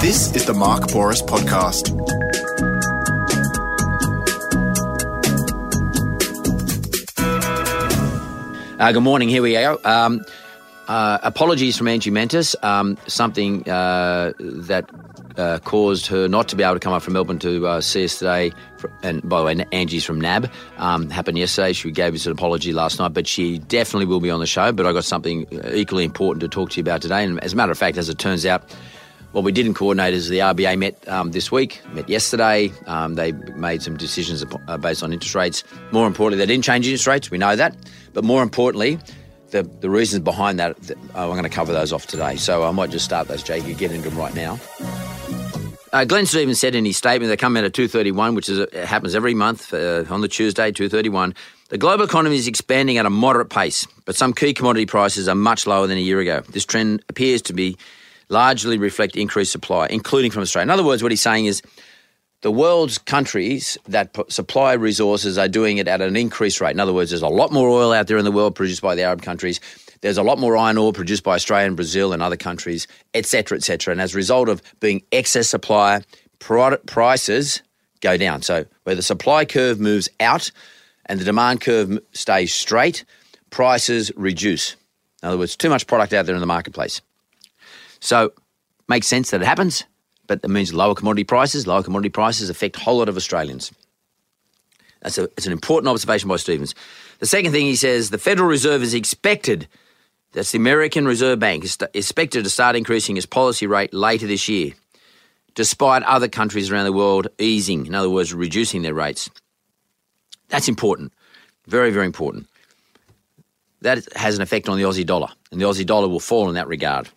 This is the Mark Bouris Podcast. Uh, good morning. Here we go. Um, uh, apologies from Angie Mentis. Um, something uh, that uh, caused her not to be able to come up from Melbourne to uh, see us today. And by the way, Angie's from NAB. Um, happened yesterday. She gave us an apology last night, but she definitely will be on the show. But I got something equally important to talk to you about today. And as a matter of fact, as it turns out, what we didn't coordinate is the RBA met um, this week, met yesterday. Um, they made some decisions uh, based on interest rates. More importantly, they didn't change interest rates. We know that. But more importantly, the, the reasons behind that, uh, I'm going to cover those off today. So I might just start those, Jake. You get into them right now. Uh, Glenn Stevens said in his statement, they come out at 231, which is, happens every month uh, on the Tuesday, 231. The global economy is expanding at a moderate pace, but some key commodity prices are much lower than a year ago. This trend appears to be largely reflect increased supply, including from Australia. In other words, what he's saying is the world's countries that supply resources are doing it at an increased rate. In other words, there's a lot more oil out there in the world produced by the Arab countries. There's a lot more iron ore produced by Australia and Brazil and other countries, etc., etc. And as a result of being excess supply, prices go down. So where the supply curve moves out and the demand curve stays straight, prices reduce. In other words, too much product out there in the marketplace. So makes sense that it happens, but it means lower commodity prices. Lower commodity prices affect a whole lot of Australians. That's a, it's an important observation by Stevens. The second thing he says, the Federal Reserve is expected, that's the American Reserve Bank, is expected to start increasing its policy rate later this year, despite other countries around the world easing, in other words, reducing their rates. That's important. Very, very important. That has an effect on the Aussie dollar, and the Aussie dollar will fall in that regard.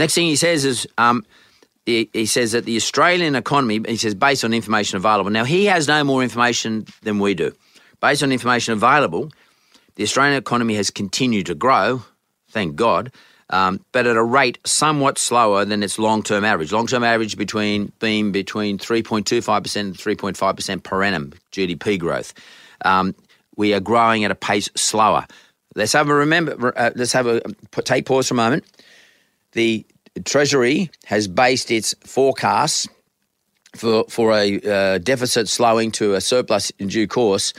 Next thing he says is um, he, he, says that the Australian economy, he says, based on information available. Now, he has no more information than we do. Based on information available, the Australian economy has continued to grow, thank God, um, but at a rate somewhat slower than its long-term average. Long-term average between being between 3.25% and 3.5% per annum GDP growth. Um, we are growing at a pace slower. Let's have a remember. Uh, let's have a take pause for a moment the Treasury has based its forecasts for, for a uh, deficit slowing to a surplus in due course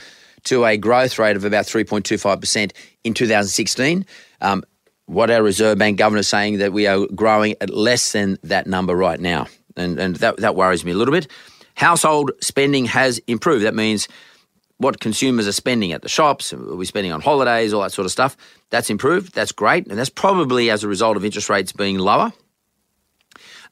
to a growth rate of about 3.25% in 2016. Um, what our Reserve Bank governor is saying that we are growing at less than that number right now. And, and that, that worries me a little bit. Household spending has improved. That means what consumers are spending at the shops, are we spending on holidays, all that sort of stuff. That's improved. That's great. And that's probably as a result of interest rates being lower.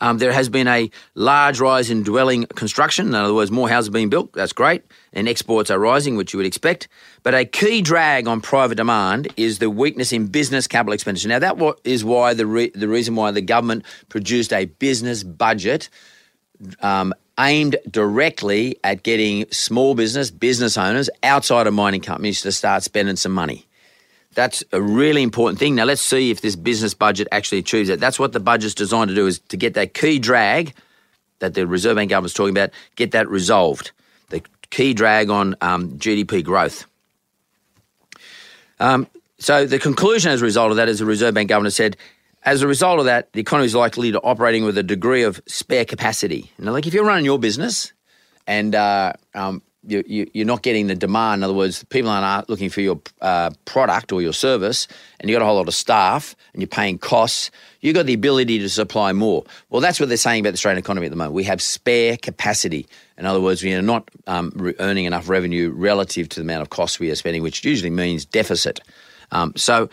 Um, there has been a large rise in dwelling construction. In other words, more houses being built. That's great. And exports are rising, which you would expect. But a key drag on private demand is the weakness in business capital expenditure. Now, that is why the, re- the reason why the government produced a business budget um, aimed directly at getting small business, business owners outside of mining companies to start spending some money. That's a really important thing. Now let's see if this business budget actually achieves that. That's what the budget's designed to do is to get that key drag that the Reserve Bank government's talking about, get that resolved. The key drag on um, GDP growth. Um, so the conclusion as a result of that is the Reserve Bank governor said as a result of that, the economy is likely to operating with a degree of spare capacity. Now, like if you're running your business and uh, um, you, you, you're not getting the demand. In other words, people aren't looking for your uh, product or your service, and you've got a whole lot of staff and you're paying costs. You've got the ability to supply more. Well, that's what they're saying about the Australian economy at the moment. We have spare capacity. In other words, we are not um, re- earning enough revenue relative to the amount of costs we are spending, which usually means deficit. Um, so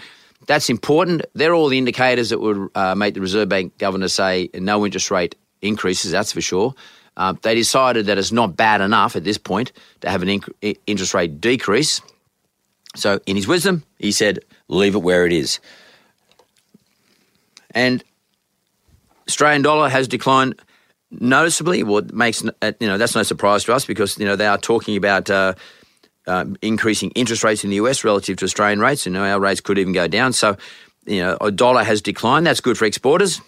that's important. They're all the indicators that would uh, make the Reserve Bank governor say no interest rate increases, that's for sure. Uh, they decided that it's not bad enough at this point to have an inc- interest rate decrease. So, in his wisdom, he said, leave it where it is. And Australian dollar has declined noticeably. What makes uh, you know that's no surprise to us because you know they are talking about uh, uh, increasing interest rates in the US relative to Australian rates, and our rates could even go down. So, you know, a dollar has declined. That's good for exporters.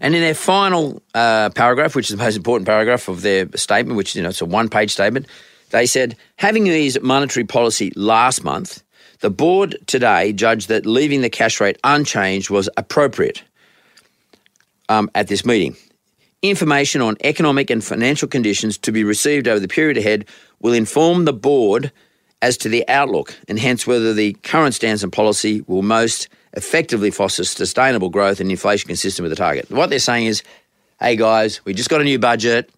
And in their final uh, paragraph, which is the most important paragraph of their statement, which you know it's a one-page statement, they said, having eased monetary policy last month, the board today judged that leaving the cash rate unchanged was appropriate um, at this meeting. Information on economic and financial conditions to be received over the period ahead will inform the board as to the outlook and hence whether the current stance and policy will most effectively foster sustainable growth and inflation consistent with the target. What they're saying is, hey guys, we just got a new budget.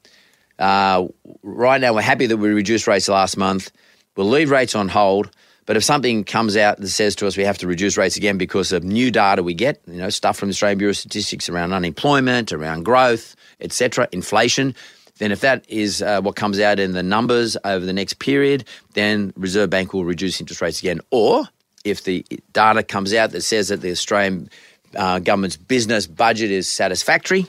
Uh, right now, we're happy that we reduced rates last month. We'll leave rates on hold. But if something comes out that says to us we have to reduce rates again because of new data we get, you know, stuff from the Australian Bureau of Statistics around unemployment, around growth, etc., inflation, then if that is uh, what comes out in the numbers over the next period, then Reserve Bank will reduce interest rates again. Or if the data comes out that says that the Australian uh, government's business budget is satisfactory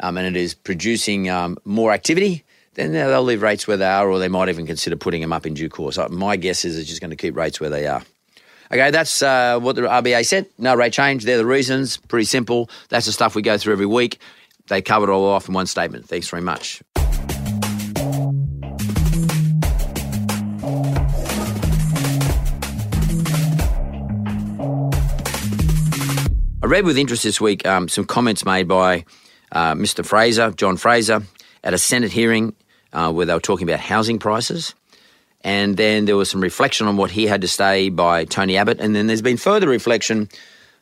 um, and it is producing um, more activity, then they'll leave rates where they are, or they might even consider putting them up in due course. Uh, my guess is it's just going to keep rates where they are. Okay, that's uh, what the RBA said. No rate change. They're the reasons. Pretty simple. That's the stuff we go through every week. They covered it all off in one statement. Thanks very much. I read with interest this week um, some comments made by uh, Mr. Fraser, John Fraser, at a Senate hearing uh, where they were talking about housing prices. And then there was some reflection on what he had to say by Tony Abbott. And then there's been further reflection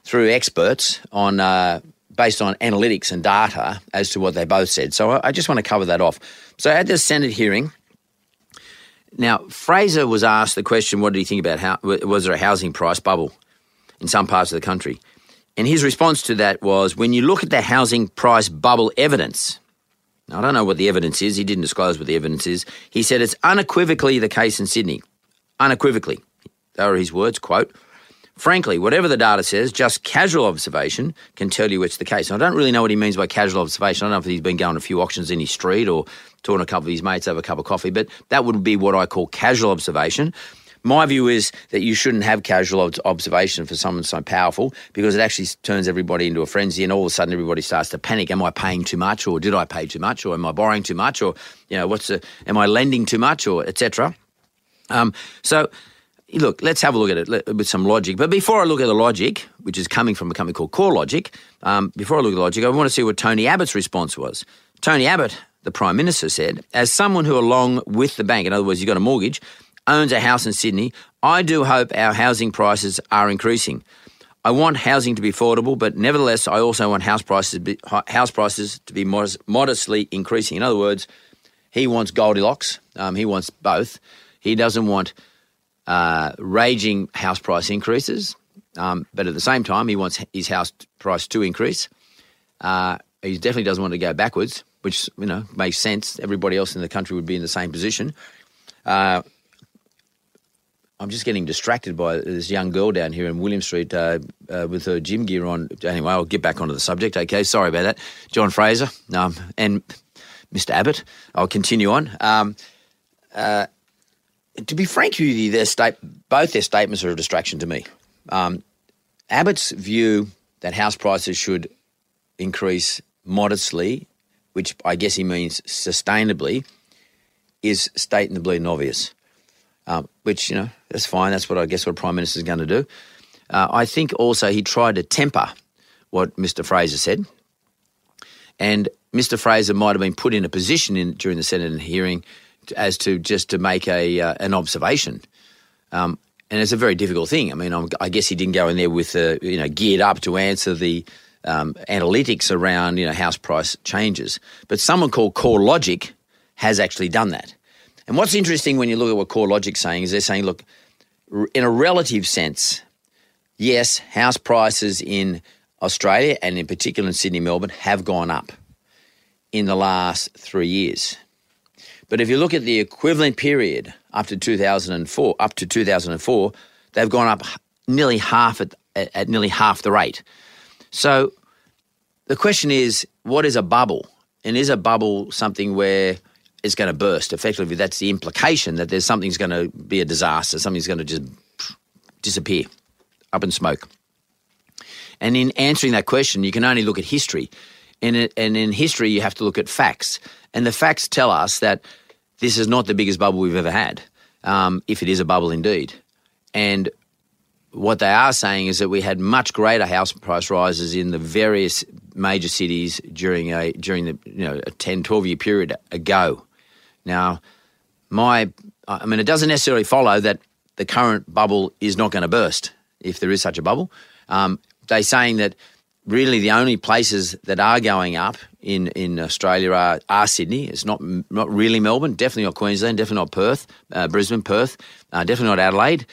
through experts on uh, based on analytics and data as to what they both said. So I, I just want to cover that off. So at this Senate hearing, now Fraser was asked the question, "What did he think about how was there a housing price bubble in some parts of the country?" And his response to that was when you look at the housing price bubble evidence, I don't know what the evidence is, he didn't disclose what the evidence is. He said it's unequivocally the case in Sydney. Unequivocally. They are his words, quote. Frankly, whatever the data says, just casual observation can tell you it's the case. I don't really know what he means by casual observation. I don't know if he's been going a few auctions in his street or talking to a couple of his mates over a cup of coffee, but that would be what I call casual observation. My view is that you shouldn't have casual observation for someone so powerful because it actually turns everybody into a frenzy, and all of a sudden everybody starts to panic. Am I paying too much, or did I pay too much, or am I borrowing too much, or you know what's the, am I lending too much, or etc. Um, so. Look, let's have a look at it with some logic. But before I look at the logic, which is coming from a company called CoreLogic, um, before I look at the logic, I want to see what Tony Abbott's response was. Tony Abbott, the Prime Minister, said, as someone who, along with the bank, in other words, you've got a mortgage, owns a house in Sydney, I do hope our housing prices are increasing. I want housing to be affordable, but nevertheless, I also want house prices be, house prices to be modest, modestly increasing. In other words, he wants Goldilocks. Um, he wants both. He doesn't want uh, raging house price increases, um, but at the same time, he wants his house price to increase. Uh, he definitely doesn't want to go backwards, which you know makes sense. Everybody else in the country would be in the same position. Uh, I'm just getting distracted by this young girl down here in William Street uh, uh, with her gym gear on. Anyway, I'll get back onto the subject. Okay, sorry about that. John Fraser um, and Mr. Abbott. I'll continue on. Um, uh, to be frank with you, their state, both their statements are a distraction to me. Um, Abbott's view that house prices should increase modestly, which I guess he means sustainably, is state in the bleeding obvious um, which you know that's fine. That's what I guess what Prime Minister is going to do. Uh, I think also he tried to temper what Mr. Fraser said, and Mr. Fraser might have been put in a position in, during the Senate hearing as to just to make a uh, an observation. Um, and it's a very difficult thing. I mean, I'm, i guess he didn't go in there with uh, you know geared up to answer the um, analytics around you know house price changes. But someone called CoreLogic has actually done that. And what's interesting when you look at what CoreLogic's saying is they're saying, look, in a relative sense, yes, house prices in Australia and in particular in Sydney, Melbourne have gone up in the last three years. But if you look at the equivalent period up to 2004, up to 2004, they've gone up nearly half at, at nearly half the rate. So the question is, what is a bubble? And is a bubble something where it's going to burst? Effectively, that's the implication that there's something's going to be a disaster, something's going to just disappear, up in smoke. And in answering that question, you can only look at history. And, and in history, you have to look at facts. And the facts tell us that this is not the biggest bubble we've ever had, um, if it is a bubble indeed. And what they are saying is that we had much greater house price rises in the various major cities during a during the you know a 10 12 year period ago now my i mean it doesn't necessarily follow that the current bubble is not going to burst if there is such a bubble um, they're saying that really the only places that are going up in, in Australia are, are Sydney. It's not not really Melbourne, definitely not Queensland, definitely not Perth, uh, Brisbane, Perth, uh, definitely not Adelaide.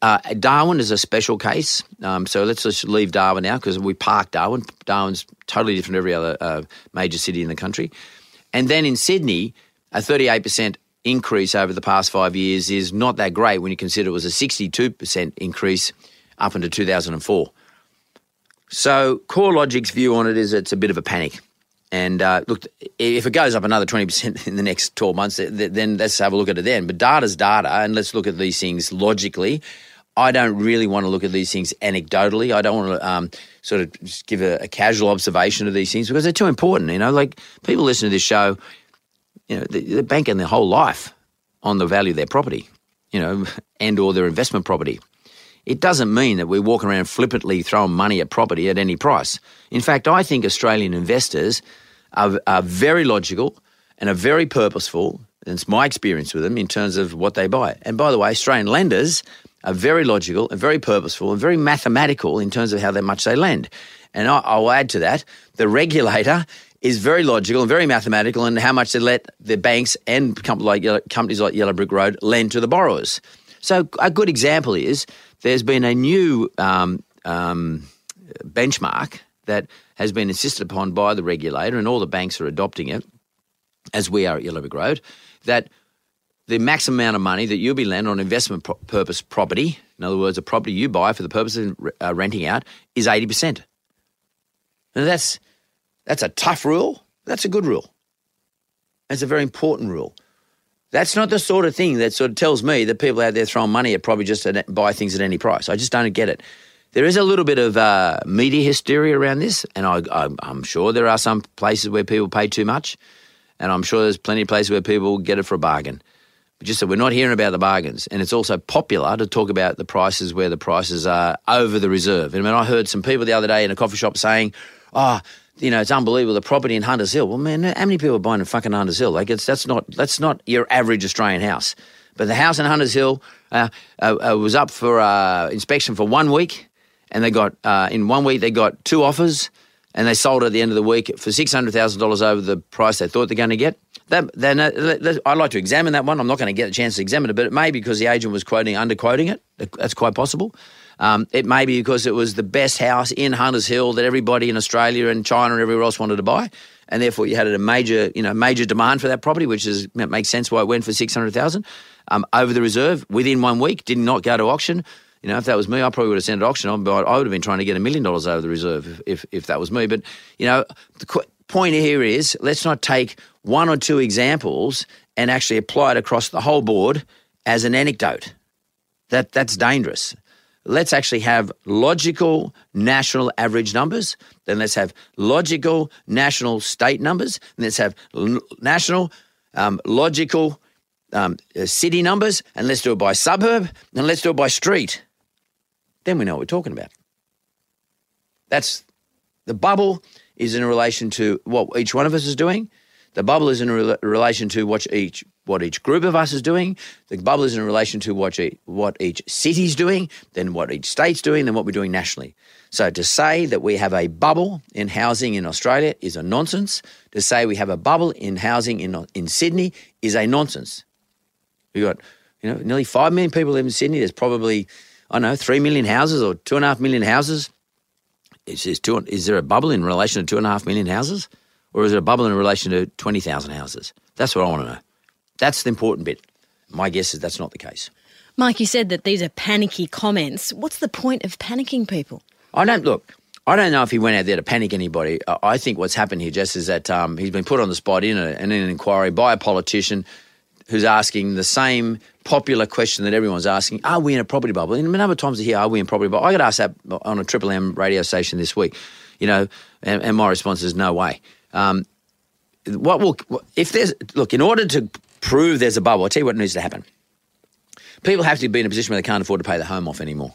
Uh, Darwin is a special case, um, so let's just leave Darwin out because we park Darwin. Darwin's totally different to every other uh, major city in the country. And then in Sydney, a 38% increase over the past five years is not that great when you consider it was a 62% increase up into 2004. So CoreLogic's view on it is it's a bit of a panic. And uh, look, if it goes up another 20% in the next 12 months, then let's have a look at it then. But data's data, and let's look at these things logically. I don't really want to look at these things anecdotally. I don't want to um, sort of just give a, a, casual observation of these things because they're too important. You know, like people listen to this show, you know, they're banking their whole life on the value of their property, you know, and or their investment property. It doesn't mean that we're walking around flippantly throwing money at property at any price. In fact, I think Australian investors are, are very logical and are very purposeful. And it's my experience with them in terms of what they buy. And by the way, Australian lenders are very logical and very purposeful and very mathematical in terms of how much they lend. And I, will add to that, the regulator is very logical and very mathematical in how much they let the banks and companies like, companies like Yellow Brick Road lend to the borrowers. So a good example is there's been a new um, um, benchmark that has been insisted upon by the regulator, and all the banks are adopting it, as we are at Yellow Brick Road, that the maximum amount of money that you'll be lent on investment pro- purpose property, in other words, a property you buy for the purpose of uh, renting out, is 80%. Now that's, that's a tough rule. That's a good rule. It's a very important rule. That's not the sort of thing that sort of tells me that people out there throwing money are probably just buy things at any price. I just don't get it. There is a little bit of uh, media hysteria around this, and I, am sure there are some places where people pay too much, and I'm sure there's plenty of places where people get it for a bargain. But just that we're not hearing about the bargains, and it's also popular to talk about the prices where the prices are over the reserve. And I mean, I heard some people the other day in a coffee shop saying, "Oh, you know, it's unbelievable. The property in Hunters Hill. Well, man, how many people are buying in fucking Hunters Hill? Like, it's that's not that's not your average Australian house. But the house in Hunters Hill uh, uh, uh, was up for uh, inspection for one week, and they got uh, in one week they got two offers, and they sold at the end of the week for six hundred thousand dollars over the price they thought they're going to get. That, then I'd like to examine that one. I'm not going to get a chance to examine it, but it may be because the agent was quoting underquoting it. That's quite possible. Um, it may be because it was the best house in Hunters Hill that everybody in Australia and China and everywhere else wanted to buy, and therefore you had a major, you know, major demand for that property, which is makes sense why it went for six hundred thousand um, over the reserve within one week. Did not go to auction. You know, if that was me, I probably would have sent it auction. I would have been trying to get a million dollars over the reserve if, if, if that was me. But you know, the qu- point here is let's not take one or two examples and actually apply it across the whole board as an anecdote. That that's dangerous let's actually have logical national average numbers. Then let's have logical national state numbers. And let's have l- national um, logical um, uh, city numbers. And let's do it by suburb. And let's do it by street. Then we know what we're talking about. That's the bubble is in relation to what each one of us is doing. The bubble is in re- relation to what each what each group of us is doing. The bubble is in relation to what each, what each city's doing, then what each state's doing, then what we're doing nationally. So to say that we have a bubble in housing in Australia is a nonsense. To say we have a bubble in housing in in Sydney is a nonsense. We've got you know nearly five million people live in Sydney. There's probably I don't know three million houses or two and a half million houses. Is, is, two, is there a bubble in relation to two and a half million houses, or is it a bubble in relation to twenty thousand houses? That's what I want to know. That's the important bit. My guess is that's not the case. Mike, you said that these are panicky comments. What's the point of panicking people? I don't look. I don't know if he went out there to panic anybody. I think what's happened here, Jess, is that um, he's been put on the spot in, a, in an inquiry by a politician who's asking the same popular question that everyone's asking: Are we in a property bubble? And a number of times I hear, "Are we in property bubble?" I got asked that on a Triple M radio station this week. You know, and, and my response is no way. Um, what will if there's look in order to prove there's a bubble? I'll tell you what needs to happen. People have to be in a position where they can't afford to pay the home off anymore.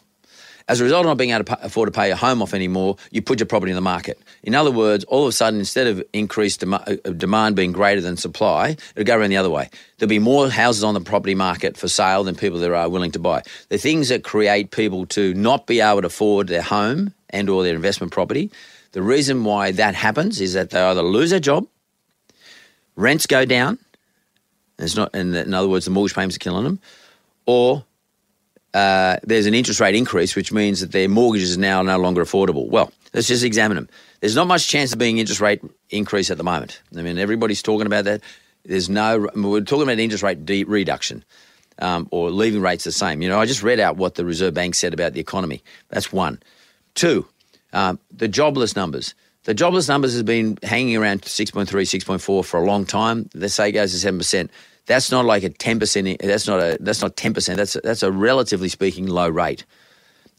As a result of not being able to afford to pay your home off anymore, you put your property in the market. In other words, all of a sudden, instead of increased dem- uh, demand being greater than supply, it'll go around the other way. There'll be more houses on the property market for sale than people that are willing to buy. The things that create people to not be able to afford their home and or their investment property, the reason why that happens is that they either lose their job, rents go down, it's not, in, in other words, the mortgage payments are killing them, or uh, there's an interest rate increase, which means that their mortgages are now no longer affordable. Well, let's just examine them. There's not much chance of being interest rate increase at the moment. I mean, everybody's talking about that. There's no. We're talking about interest rate de- reduction. Um, or leaving rates the same. You know, I just read out what the Reserve Bank said about the economy. That's one. Two, um, the jobless numbers. The jobless numbers has been hanging around 6.3, 6.4 for a long time. They say it goes to 7%. That's not like a ten percent. That's not a. That's not ten percent. That's that's a relatively speaking low rate.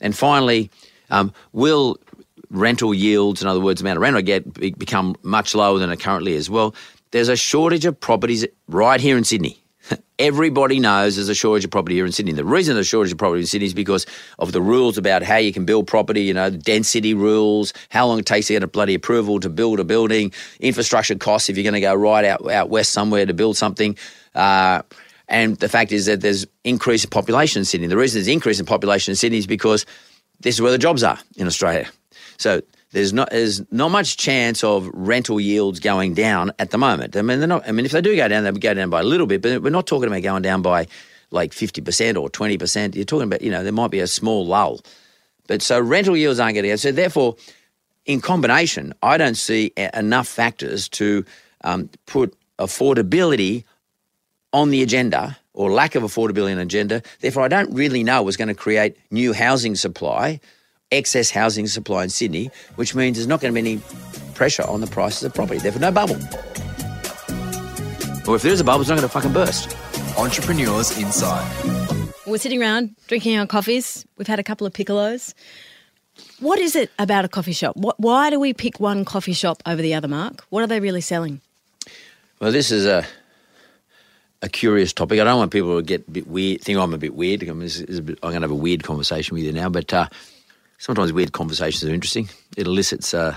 And finally, um, will rental yields, in other words, amount of rent I get, be, become much lower than it currently is? Well, there's a shortage of properties right here in Sydney. Everybody knows there's a shortage of property here in Sydney. The reason there's a shortage of property in Sydney is because of the rules about how you can build property, you know, density rules, how long it takes to get a bloody approval to build a building, infrastructure costs if you're going to go right out, out west somewhere to build something. Uh, and the fact is that there's increase in population in Sydney. The reason there's increase in population in Sydney is because this is where the jobs are in Australia. So there's not there's not much chance of rental yields going down at the moment. I mean, they're not. I mean, if they do go down, they go down by a little bit, but we're not talking about going down by like fifty percent or twenty percent. You're talking about you know there might be a small lull, but so rental yields aren't getting. So therefore, in combination, I don't see enough factors to um, put affordability on the agenda or lack of affordability on the agenda. Therefore, I don't really know what's going to create new housing supply, excess housing supply in Sydney, which means there's not going to be any pressure on the prices of property. Therefore, no bubble. Or if there is a bubble, it's not going to fucking burst. Entrepreneurs Inside. We're sitting around drinking our coffees. We've had a couple of piccolos. What is it about a coffee shop? What, why do we pick one coffee shop over the other, Mark? What are they really selling? Well, this is a a curious topic. I don't want people to get a bit weird, think I'm a bit weird. I'm, bit, I'm going to have a weird conversation with you now, but uh, sometimes weird conversations are interesting. It elicits uh,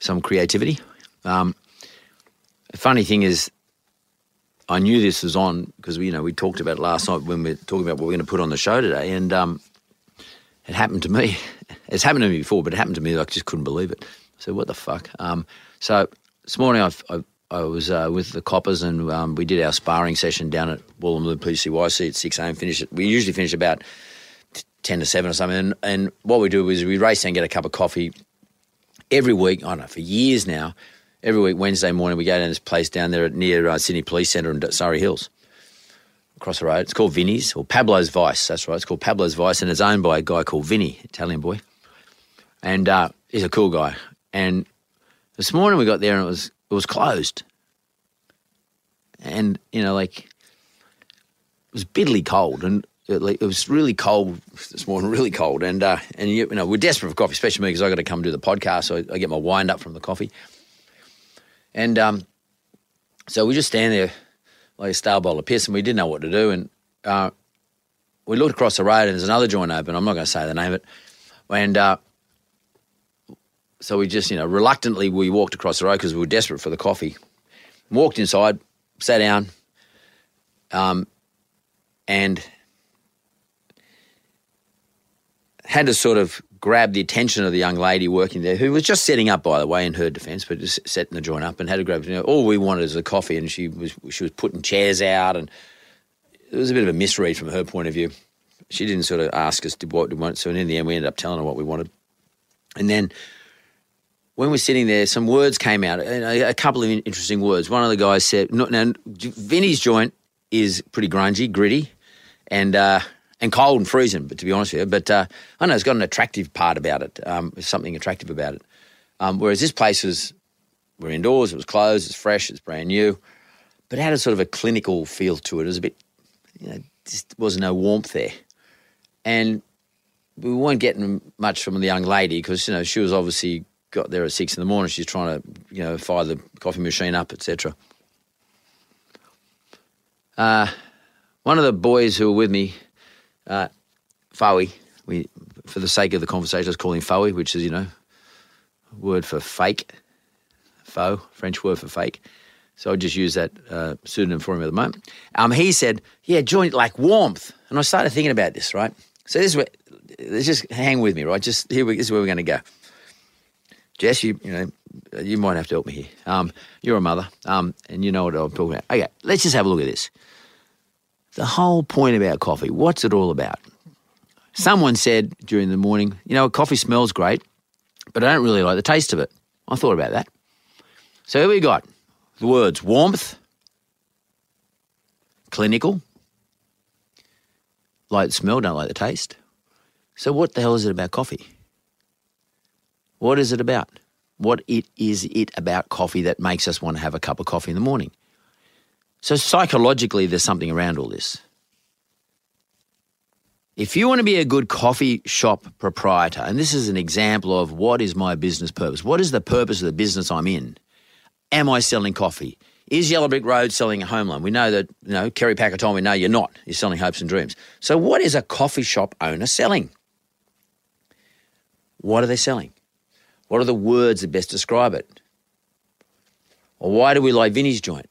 some creativity. Um, the funny thing is, I knew this was on because we, you know, we talked about it last night when we were talking about what we're going to put on the show today, and um, it happened to me. It's happened to me before, but it happened to me. I just couldn't believe it. So what the fuck? Um, so this morning I've, I've I was uh, with the Coppers and um, we did our sparring session down at Woolloomooloo PCYC at 6 a.m. Finish it. We usually finish about 10 to 7 or something. And, and what we do is we race and get a cup of coffee every week. I don't know, for years now. Every week, Wednesday morning, we go down this place down there near uh, Sydney Police Centre in Surry Hills, across the road. It's called Vinny's or Pablo's Vice. That's right. It's called Pablo's Vice and it's owned by a guy called Vinny, Italian boy. And uh, he's a cool guy. And this morning we got there and it was it was closed. And, you know, like, it was bitterly cold. And it, it was really cold this morning, really cold. And, uh, and you, know, we're desperate for coffee, especially me because i got to come do the podcast. So I, I, get my wind up from the coffee. And um, so we just stand there like a star bowl of piss and we didn't know what to do. And uh, we looked across the road and there's another joint open. I'm not going to say the name of it. And uh, so we just, you know, reluctantly we walked across the road because we were desperate for the coffee. Walked inside, sat down, um, and had to sort of grab the attention of the young lady working there, who was just setting up, by the way, in her defence, but just setting the joint up, and had to grab. You know, all we wanted was a coffee, and she was she was putting chairs out, and it was a bit of a misread from her point of view. She didn't sort of ask us to what we want, so in the end, we ended up telling her what we wanted, and then. When we're sitting there, some words came out, a couple of interesting words. One of the guys said, "Now, Vinny's joint is pretty grungy, gritty, and uh, and cold and freezing. But to be honest with you, but uh, I know it's got an attractive part about it. Um, something attractive about it. Um, whereas this place was, we're indoors. It was closed. It's fresh. It's brand new, but it had a sort of a clinical feel to it. It was a bit, you know, just wasn't no warmth there, and we weren't getting much from the young lady because you know she was obviously got there at six in the morning. She's trying to you know fire the coffee machine up, etc. Uh, one of the boys who were with me, uh, we, for the sake of the conversation, let's call him which is, you know, word for fake, faux, French word for fake. So I just use that uh, pseudonym for him at the moment. Um, he said, yeah, joint like warmth. And I started thinking about this, right? So this is where, let's just hang with me, right? Just here, we, this is where we're going to go. Jess, you, you know, you might have to help me here. Um, you're a mother, um, and you know what I'm talking about. Okay, let's just have a look at this. The whole point about coffee, what's it all about? Someone said during the morning, you know, coffee smells great, but I don't really like the taste of it. I thought about that. So here we got the words warmth, clinical, like the smell, don't like the taste. So what the hell is it about coffee? What is it about? What it is it about coffee that makes us want to have a cup of coffee in the morning? So psychologically, there's something around all this. If you want to be a good coffee shop proprietor, and this is an example of what is my business purpose, what is the purpose of the business I'm in? Am I selling coffee? Is Yellow Brick Road selling a home loan? We know that, you know, Kerry Packer told me, no, you're not. You're selling hopes and dreams. So, what is a coffee shop owner selling? What are they selling? What are the words that best describe it? Or why do we like Vinny's joint?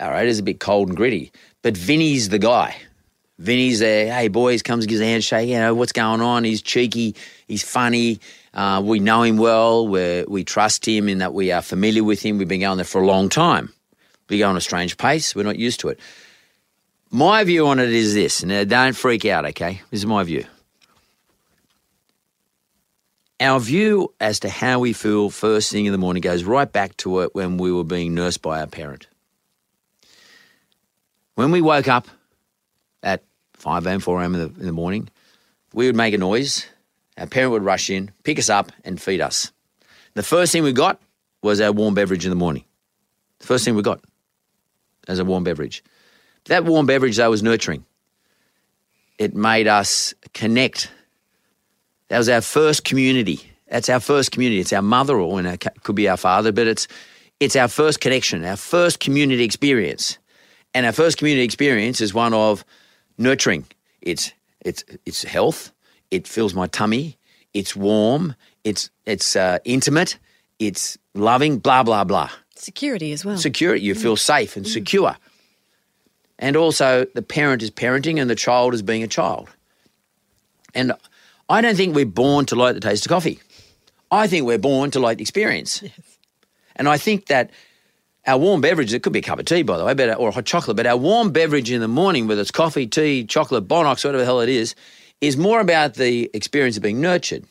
All right, it's a bit cold and gritty. But Vinny's the guy. Vinny's there. Hey, boys, comes gives a handshake. You know what's going on? He's cheeky. He's funny. Uh, we know him well. we we trust him in that we are familiar with him. We've been going there for a long time. We go on a strange pace. We're not used to it. My view on it is this. Now, don't freak out. Okay, this is my view. Our view as to how we feel first thing in the morning goes right back to it when we were being nursed by our parent. When we woke up at 5 a.m., 4 a.m. In the, in the morning, we would make a noise. Our parent would rush in, pick us up, and feed us. The first thing we got was our warm beverage in the morning. The first thing we got as a warm beverage. That warm beverage, though, was nurturing. It made us connect. That was our first community. That's our first community. It's our mother, or it could be our father, but it's it's our first connection, our first community experience. And our first community experience is one of nurturing. It's it's it's health. It fills my tummy. It's warm. It's it's uh, intimate. It's loving. Blah blah blah. Security as well. Security. You feel safe and secure. And also, the parent is parenting, and the child is being a child. And I don't think we're born to like the taste of coffee. I think we're born to like the experience. Yes. And I think that our warm beverage, it could be a cup of tea, by the way, but, or a hot chocolate, but our warm beverage in the morning, whether it's coffee, tea, chocolate, Bonox, whatever the hell it is, is more about the experience of being nurtured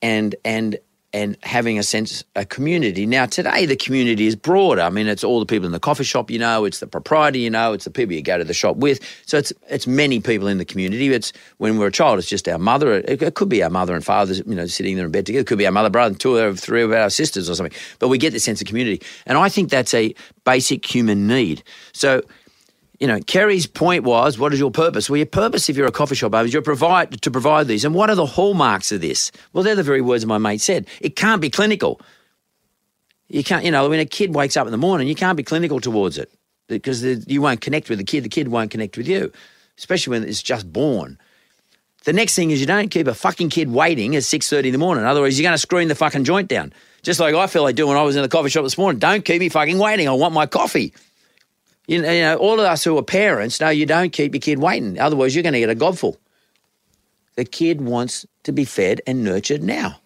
and, and and having a sense a community. Now today the community is broader. I mean, it's all the people in the coffee shop you know, it's the proprietor you know, it's the people you go to the shop with. So it's it's many people in the community. It's when we're a child, it's just our mother. It, it could be our mother and father, you know, sitting there in bed together. It could be our mother, brother, two or three of our sisters or something. But we get the sense of community, and I think that's a basic human need. So you know, Kerry's point was, what is your purpose? Well, your purpose, if you're a coffee shop owner, is you provide to provide these. And what are the hallmarks of this? Well, they're the very words my mate said. It can't be clinical. You can't, you know, when a kid wakes up in the morning, you can't be clinical towards it because you won't connect with the kid. The kid won't connect with you, especially when it's just born. The next thing is you don't keep a fucking kid waiting at six thirty in the morning. Otherwise, you're going to screen the fucking joint down. Just like I feel I do when I was in the coffee shop this morning. Don't keep me fucking waiting. I want my coffee. You know, all of us who are parents know you don't keep your kid waiting. Otherwise, you're going to get a gobful. The kid wants to be fed and nurtured now.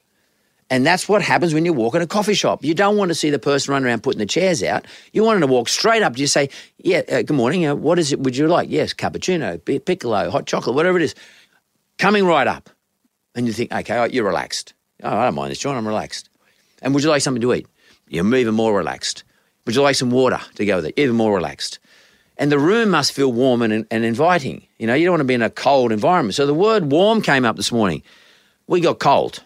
And that's what happens when you walk in a coffee shop. You don't want to see the person running around putting the chairs out. You want them to walk straight up to you say, Yeah, uh, good morning. Uh, what is it would you like? Yes, cappuccino, piccolo, hot chocolate, whatever it is. Coming right up. And you think, Okay, oh, you're relaxed. Oh, I don't mind this, John. I'm relaxed. And would you like something to eat? You're even more relaxed. Would you like some water to go with it? Even more relaxed. And the room must feel warm and, and inviting. You know, you don't want to be in a cold environment. So the word warm came up this morning. We got cold.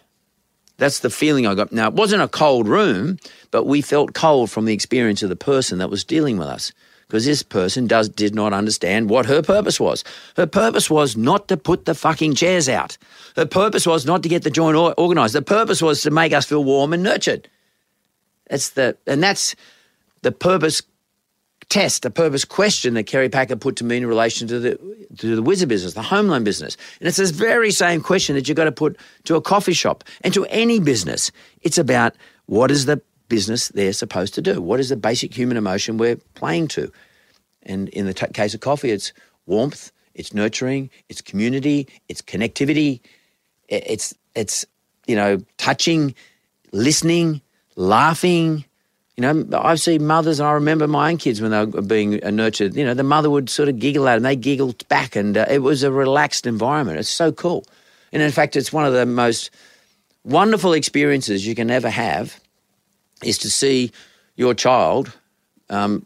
That's the feeling I got. Now, it wasn't a cold room, but we felt cold from the experience of the person that was dealing with us. Because this person does did not understand what her purpose was. Her purpose was not to put the fucking chairs out. Her purpose was not to get the joint organized. The purpose was to make us feel warm and nurtured. That's the and that's the purpose test, the purpose question that Kerry Packer put to me in relation to the to the Wizard business, the home loan business. And it's this very same question that you've got to put to a coffee shop and to any business. It's about what is the business they're supposed to do? What is the basic human emotion we're playing to? And in the t- case of coffee, it's warmth, it's nurturing, it's community, it's connectivity, it's it's you know touching, listening, laughing. You know, I've seen mothers, and I remember my own kids when they were being uh, nurtured. You know, the mother would sort of giggle at them, they giggled back, and uh, it was a relaxed environment. It's so cool, and in fact, it's one of the most wonderful experiences you can ever have is to see your child um,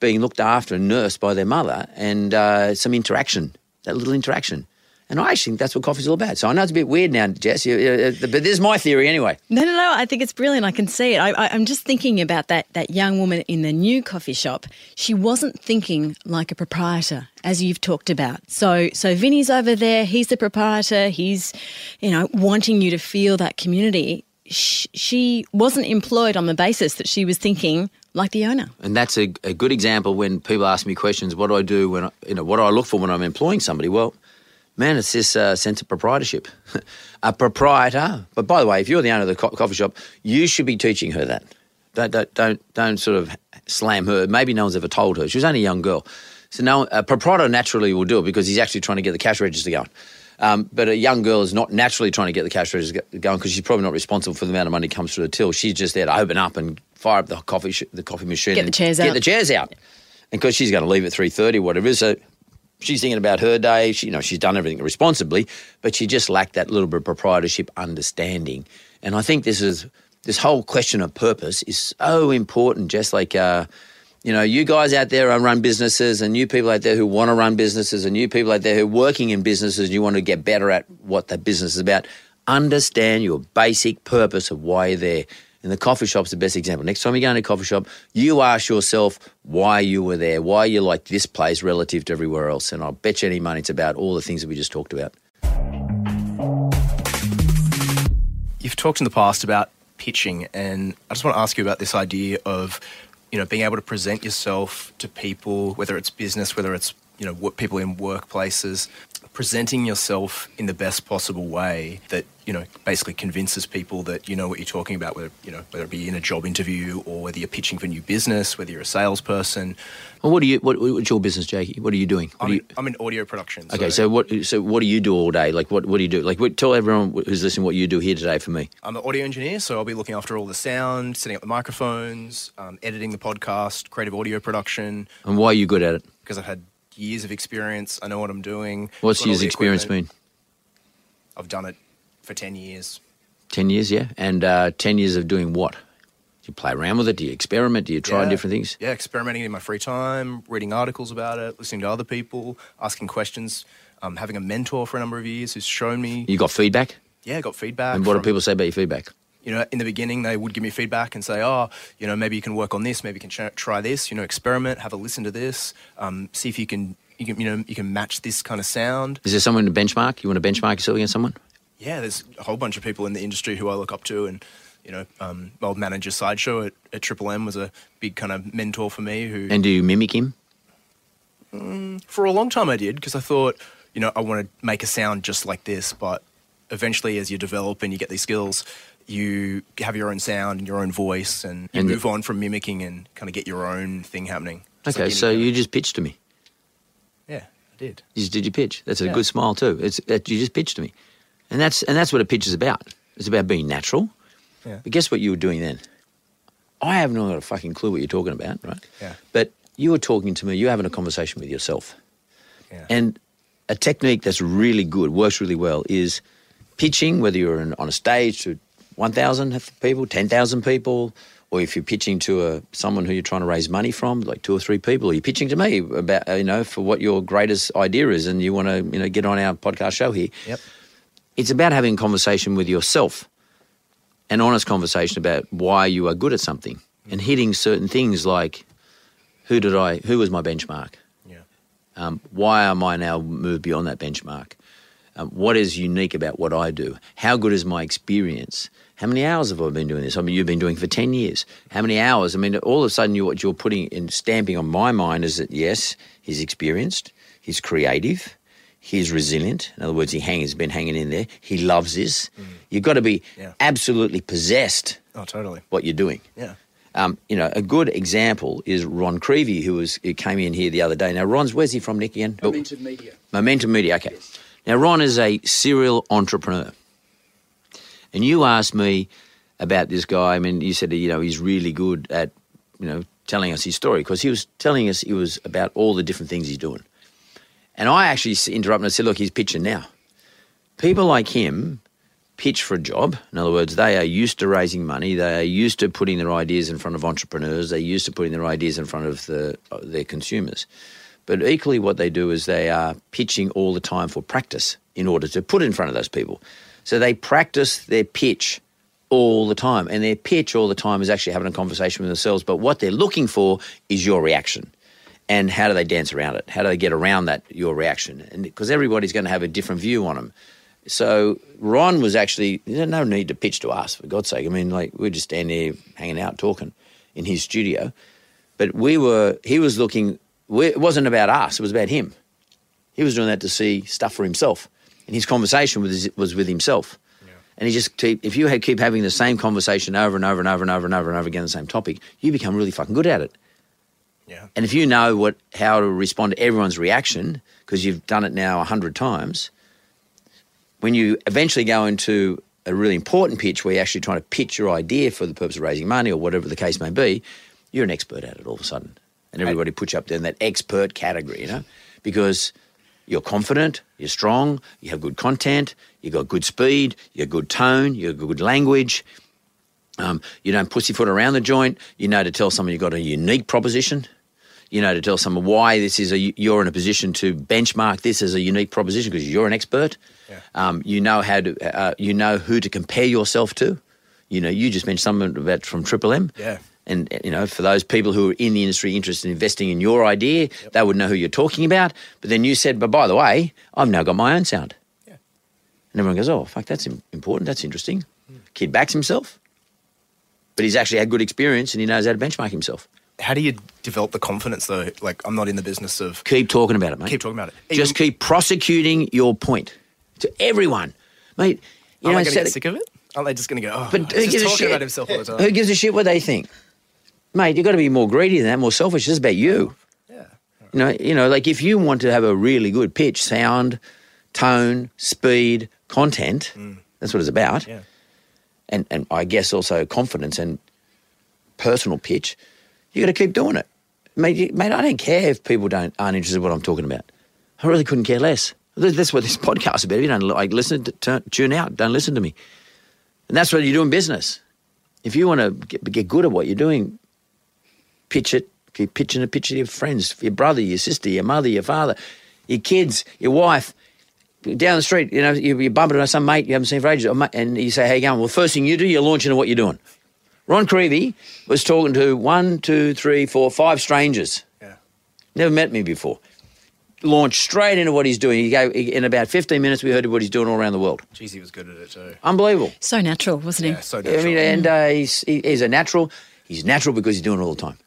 being looked after and nursed by their mother and uh, some interaction, that little interaction. And I actually think that's what coffee's all about. So I know it's a bit weird now, Jess, you- you- but this is my theory anyway. No, no, no. I think it's brilliant. I can see it. I, I, I'm just thinking about that that young woman in the new coffee shop. She wasn't thinking like a proprietor, as you've talked about. So, so Vinny's over there. He's the proprietor. He's, you know, wanting you to feel that community. Sh- she wasn't employed on the basis that she was thinking like the owner. And that's a, a good example when people ask me questions. What do I do when I, you know? What do I look for when I'm employing somebody? Well, man, it's this uh, sense of proprietorship. a proprietor. But by the way, if you're the owner of the co- coffee shop, you should be teaching her that. Don't don't don't, don't sort of slam her. Maybe no one's ever told her. She was only a young girl. So no, a proprietor naturally will do it because he's actually trying to get the cash register going. Um, but a young girl is not naturally trying to get the cash register going because she's probably not responsible for the amount of money that comes through the till. She's just there to open up and fire up the coffee sh- the coffee machine. Get the chairs get out. the chairs out. And because she's going to leave at three thirty, whatever so she's thinking about her day. She, you know, she's done everything responsibly, but she just lacked that little bit of proprietorship understanding. And I think this is this whole question of purpose is so important. Just like uh, you know, you guys out there who run businesses, and you people out there who want to run businesses, and you people out there who are working in businesses, and you want to get better at what that business is about. Understand your basic purpose of why you're there. And the coffee shop's the best example. Next time you go in a coffee shop, you ask yourself why you were there, why you like this place relative to everywhere else. And I'll bet you any money it's about all the things that we just talked about. You've talked in the past about pitching, and I just want to ask you about this idea of, you know, being able to present yourself to people, whether it's business, whether it's you know people in workplaces, presenting yourself in the best possible way that you know basically convinces people that you know what you're talking about, whether you know whether it be in a job interview or whether you're pitching for new business, whether you're a salesperson. Well, what do you? What, what's your business, Jakey? What are you doing? I'm, do in, you, I'm in audio production. okay, so what? So what do you do all day? Like what? What do you do? Like what, tell everyone who's listening what you do here today for me. I'm an audio engineer, so I'll be looking after all the sound, setting up the microphones, um, editing the podcast, creative audio production. And why are you good at it? because I've had years of experience. I know what I'm doing. What's years experience mean? I've done it for 10 years. Ten years, yeah. And uh, ten years of doing what? Do you play around with it? Do you experiment? Do you try Yeah. different things? Yeah, experimenting in my free time, reading articles about it, listening to other people, asking questions, um, having a mentor for a number of years who's shown me. You got feedback? Yeah, got feedback. and what do people say about your feedback? You know, in the beginning, they would give me feedback and say, "Oh, you know, maybe you can work on this. Maybe you can ch- try this. You know, experiment, have a listen to this, um, see if you can, you can, you know, you can match this kind of sound." Is there someone to benchmark? You want to benchmark yourself against someone? yeah, there's a whole bunch of people in the industry who I look up to, and you know, um, my old manager Sideshow at, at Triple M was a big kind of mentor for me. Who, And do you mimic him? for a long time, I did because I thought, you know, I want to make a sound just like this. But eventually, as you develop and you get these skills, you have your own sound and your own voice, and you And move on from mimicking and kind of get your own thing happening. Okay, like so you just pitched to me. Yeah, I did. You just did your pitch. That's a Yeah. good smile too. It's that you just pitched to me, and that's and that's what a pitch is about. It's about being natural. Yeah. But guess what you were doing then? I haven't got a fucking clue what you're talking about, right? Yeah. But you were talking to me. You're having a conversation with yourself, Yeah. and a technique that's really good, works really well, is pitching. Whether you're on a stage to 1,000 people, 10,000 people, or if you're pitching to a someone who you're trying to raise money from, like two or three people, or you're pitching to me about you know for what your greatest idea is, and you want to you know get on our podcast show here. Yep. It's about having a conversation with yourself, an honest conversation about why you are good at something, and hitting certain things like, who did I? Who was my benchmark? Yeah. Um, why am I now moved beyond that benchmark? Um, what is unique about what I do? How good is my experience? How many hours have I been doing this? I mean, you've been doing it for 10 years. How many hours? I mean, all of a sudden, you, what you're putting and stamping on my mind is that, yes, he's experienced, he's creative, he's resilient. In other words, he hang, has been hanging in there. He loves this. You've got to be Yeah. absolutely possessed Oh, totally. what you're doing. Yeah. Um, you know, a good example is Ron Creevy, who was who came in here the other day. Now, Ron's where's he from, Nick? Again, Momentum Media. Momentum Media. Okay. Now, Ron is a serial entrepreneur, and you asked me about this guy. I mean, you said you know he's really good at you know telling us his story because he was telling us it was about all the different things he's doing. And I actually interrupted and said, "Look, he's pitching now. People like him pitch for a job. In other words, they are used to raising money. They are used to putting their ideas in front of entrepreneurs. They're used to putting their ideas in front of the, uh, their consumers. But equally, what they do is they are pitching all the time for practice in order to put in front of those people. So they practice their pitch all the time. And their pitch all the time is actually having a conversation with themselves. But what they're looking for is your reaction. And how do they dance around it? How do they get around that, your reaction? And because everybody's going to have a different view on them. So Ron was actually there's no need to pitch to us for God's sake. I mean, like we're just standing there hanging out talking in his studio, but we were he was looking. We, it wasn't about us; it was about him. He was doing that to see stuff for himself, and his conversation was was with himself. And he just keep if you had, keep having the same conversation over and over and over and over and over and over again the same topic, you become really fucking good at it. Yeah. And if you know what how to respond to everyone's reaction because you've done it now a hundred times, when you eventually go into a really important pitch where you're actually trying to pitch your idea for the purpose of raising money or whatever the case may be, you're an expert at it all of a sudden. And everybody puts you up there in that expert category, you know, because you're confident, you're strong, you have good content, you've got good speed, you have good tone, you have got good language. Um, you don't pussyfoot around the joint. You know to tell someone you've got a unique proposition. You know to tell someone why this is a you're in a position to benchmark this as a unique proposition because you're an expert. Um, you know how to uh, you know who to compare yourself to. You know you just mentioned someone about from Triple M. Yeah. And uh, you know, for those people who are in the industry interested in investing in your idea, they would know who you're talking about. But then you said, "But by the way, I've now got my own sound." Yeah. And everyone goes, "Oh, fuck, that's important. That's interesting." Hmm. Kid backs himself, but he's actually had good experience and he knows how to benchmark himself. How do you develop the confidence though? Like, I'm not in the business of Keep talking about it, mate. keep talking about it. Just keep prosecuting your point to everyone, mate. You Aren't know, to set get sick of it? Aren't they just going to go? Oh, But he's who just gives a talking shit? about himself all the time. Who gives a shit what they think, mate? You've got to be more greedy than that, more selfish. This is about you. Yeah. You know, you know, like if you want to have a really good pitch, sound, tone, speed, content, that's what it's about. Mm. Yeah. And and I guess also confidence and personal pitch. You got to keep doing it, mate. You, mate, I don't care if people don't aren't interested in what I'm talking about. I really couldn't care less. That's that's what this podcast is about. If you don't like listen, to, turn, tune out. Don't listen to me. And that's what you do in business. If you want to get, get good at what you're doing, pitch it. Keep pitching it. Pitch it to your friends, your brother, your sister, your mother, your father, your kids, your wife. Down the street, you know, you, you bump into some mate you haven't seen for ages, and you say, "How you going?" Well, first thing you do, you launch into what you're doing. Ron Creevy was talking to one, two, three, four, five strangers. Yeah. Never met me before. Launched straight into what he's doing. He go in about 15 minutes. We heard what he's doing all around the world. Jeez, he was good at it too. Unbelievable. So natural, wasn't he? Yeah, so natural. I mean, and uh, he's, he- he's a natural. He's natural because he's doing it all the time.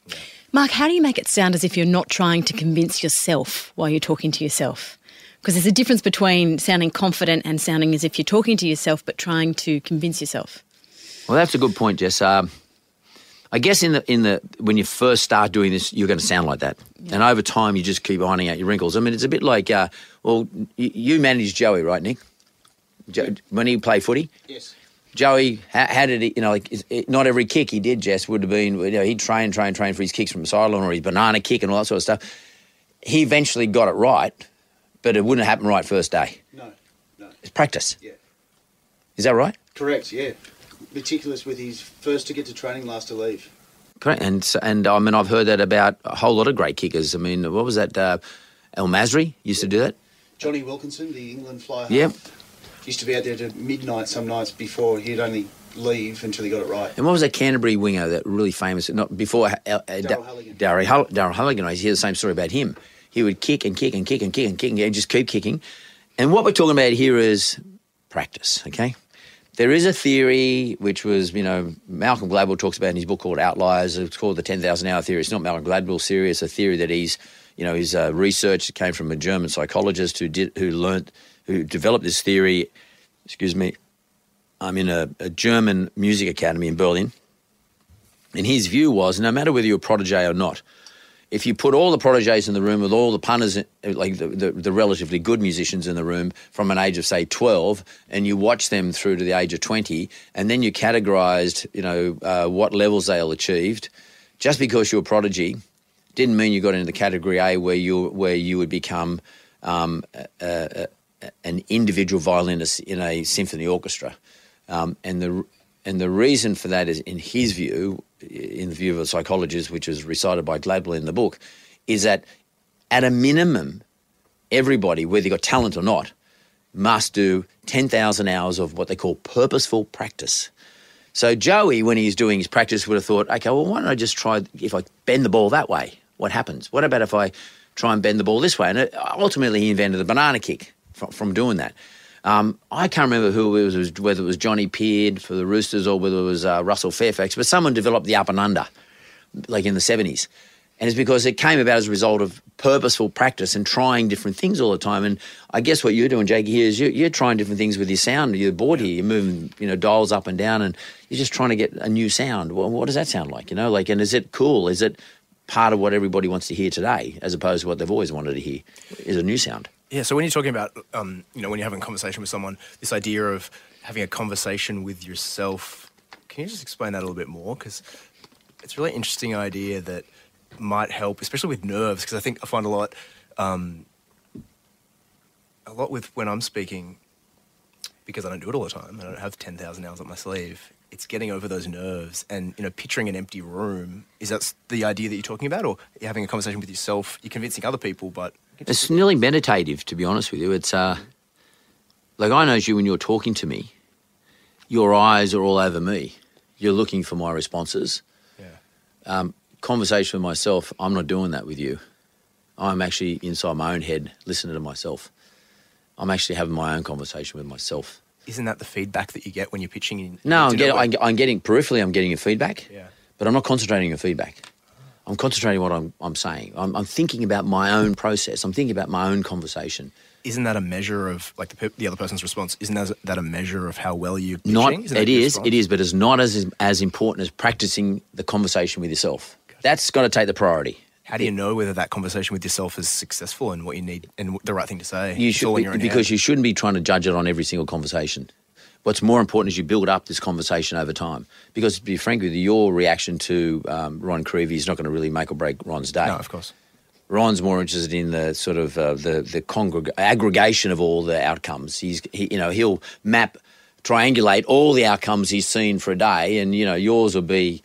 Mark, how do you make it sound as if you're not trying to convince yourself while you're talking to yourself? Because there's a difference between sounding confident and sounding as if you're talking to yourself but trying to convince yourself. Well, that's a good point, Jess. Um, I guess in the in the when you first start doing this, you're going to sound like that, and over time you just keep ironing out your wrinkles. I mean, it's a bit like uh, well, you, you managed Joey, right, Nick? Jo- when he played footy, Yes. Joey, how, how did he? You know, like it, not every kick he did, Jess, would have been. You know, he'd train, train, train for his kicks from the sideline or his banana kick and all that sort of stuff. He eventually got it right, but it wouldn't happen right first day. No. No. It's practice. Yeah. Is that right? Correct. Yeah. Meticulous with his first to get to training, last to leave. Correct. And and I mean, I've heard that about a whole lot of great kickers. I mean, what was that? Uh, El Masri used to do that. Jonny Wilkinson, the England fly half, Yep. Used to be out there to midnight some nights before he'd only leave until he got it right. And what was that Canterbury winger that really famous? Not before uh, uh, Daryl Halligan. Daryl Halligan. I hear the same story about him. He would kick and kick and kick and kick and kick and, and just keep kicking. And what we're talking about here is practice. Okay. There is a theory which was, you know, Malcolm Gladwell talks about in his book called Outliers. It's called the 10,000 hour theory. It's not Malcolm Gladwell's theory. It's a theory that he's, you know, his uh, research came from a German psychologist who did, who learnt, who developed this theory. Excuse me. I'm in a, a German music academy in Berlin. And his view was no matter whether you're a protege or not, if you put all the proteges in the room with all the punters, like the, the, the relatively good musicians in the room from an age of, say, 12, and you watch them through to the age of 20, and then you categorized, you know, uh, what levels they all achieved, just because you're a prodigy didn't mean you got into the category A where you, where you would become um, a, a, an individual violinist in a symphony orchestra. Um, and the and the reason for that is, in his view, in the view of a psychologist, which is recited by Gladwell in the book, is that at a minimum, everybody, whether you've got talent or not, must do 10,000 hours of what they call purposeful practice. So Joey, when he's doing his practice, would have thought, okay, well, why don't I just try if I bend the ball that way? What happens? What about if I try and bend the ball this way? And ultimately, he invented the banana kick from, from doing that. Um, I can't remember who it was, whether it was Johnny Peard for the Roosters or whether it was uh, Russell Fairfax, but someone developed the up and under, like in the 70s. And it's because it came about as a result of purposeful practice and trying different things all the time. And I guess what you're doing, Jake, here is you're, you're trying different things with your sound. You're bored here. You're moving, you know, dials up and down, and you're just trying to get a new sound. Well, what does that sound like? You know, like, and is it cool? Is it part of what everybody wants to hear today, as opposed to what they've always wanted to hear? Is a new sound. Yeah, so when you're talking about, um, you know, when you're having a conversation with someone, this idea of having a conversation with yourself, can you just explain that a little bit more? Because it's a really interesting idea that might help, especially with nerves, because I think I find a lot, um, a lot with when I'm speaking, because I don't do it all the time, I don't have 10,000 hours up my sleeve, it's getting over those nerves and, you know, picturing an empty room. Is that the idea that you're talking about? Or you're having a conversation with yourself, you're convincing other people, but... It's nearly meditative, to be honest with you. It's uh, like I know you when you're talking to me. Your eyes are all over me. You're looking for my responses. Yeah. Um, conversation with myself, I'm not doing that with you. I'm actually inside my own head, listening to myself. I'm actually having my own conversation with myself. Isn't that the feedback that you get when you're pitching in? No, I'm, get. I'm, I'm getting peripherally. I'm getting your feedback, Yeah. but I'm not concentrating on your feedback. I'm concentrating on what I'm, I'm saying. I'm, I'm thinking about my own process. I'm thinking about my own conversation. Isn't that a measure of like the, the other person's response? Isn't that, that a measure of how well you're pitching? Not that it is, response? it is, but it's not as as important as practicing the conversation with yourself. That's got to take the priority. How do you know whether that conversation with yourself is successful and what you need and the right thing to say? You should all in your own because you shouldn't be trying to judge it on every single conversation. What's more important is you build up this conversation over time. Because to be frank with you, your reaction to um, Ron Creevy is not going to really make or break Ron's day. no, of course. Ron's more interested in the sort of uh, the the congreg- aggregation of all the outcomes. He's he, you know he'll map, triangulate all the outcomes he's seen for a day, and you know yours will be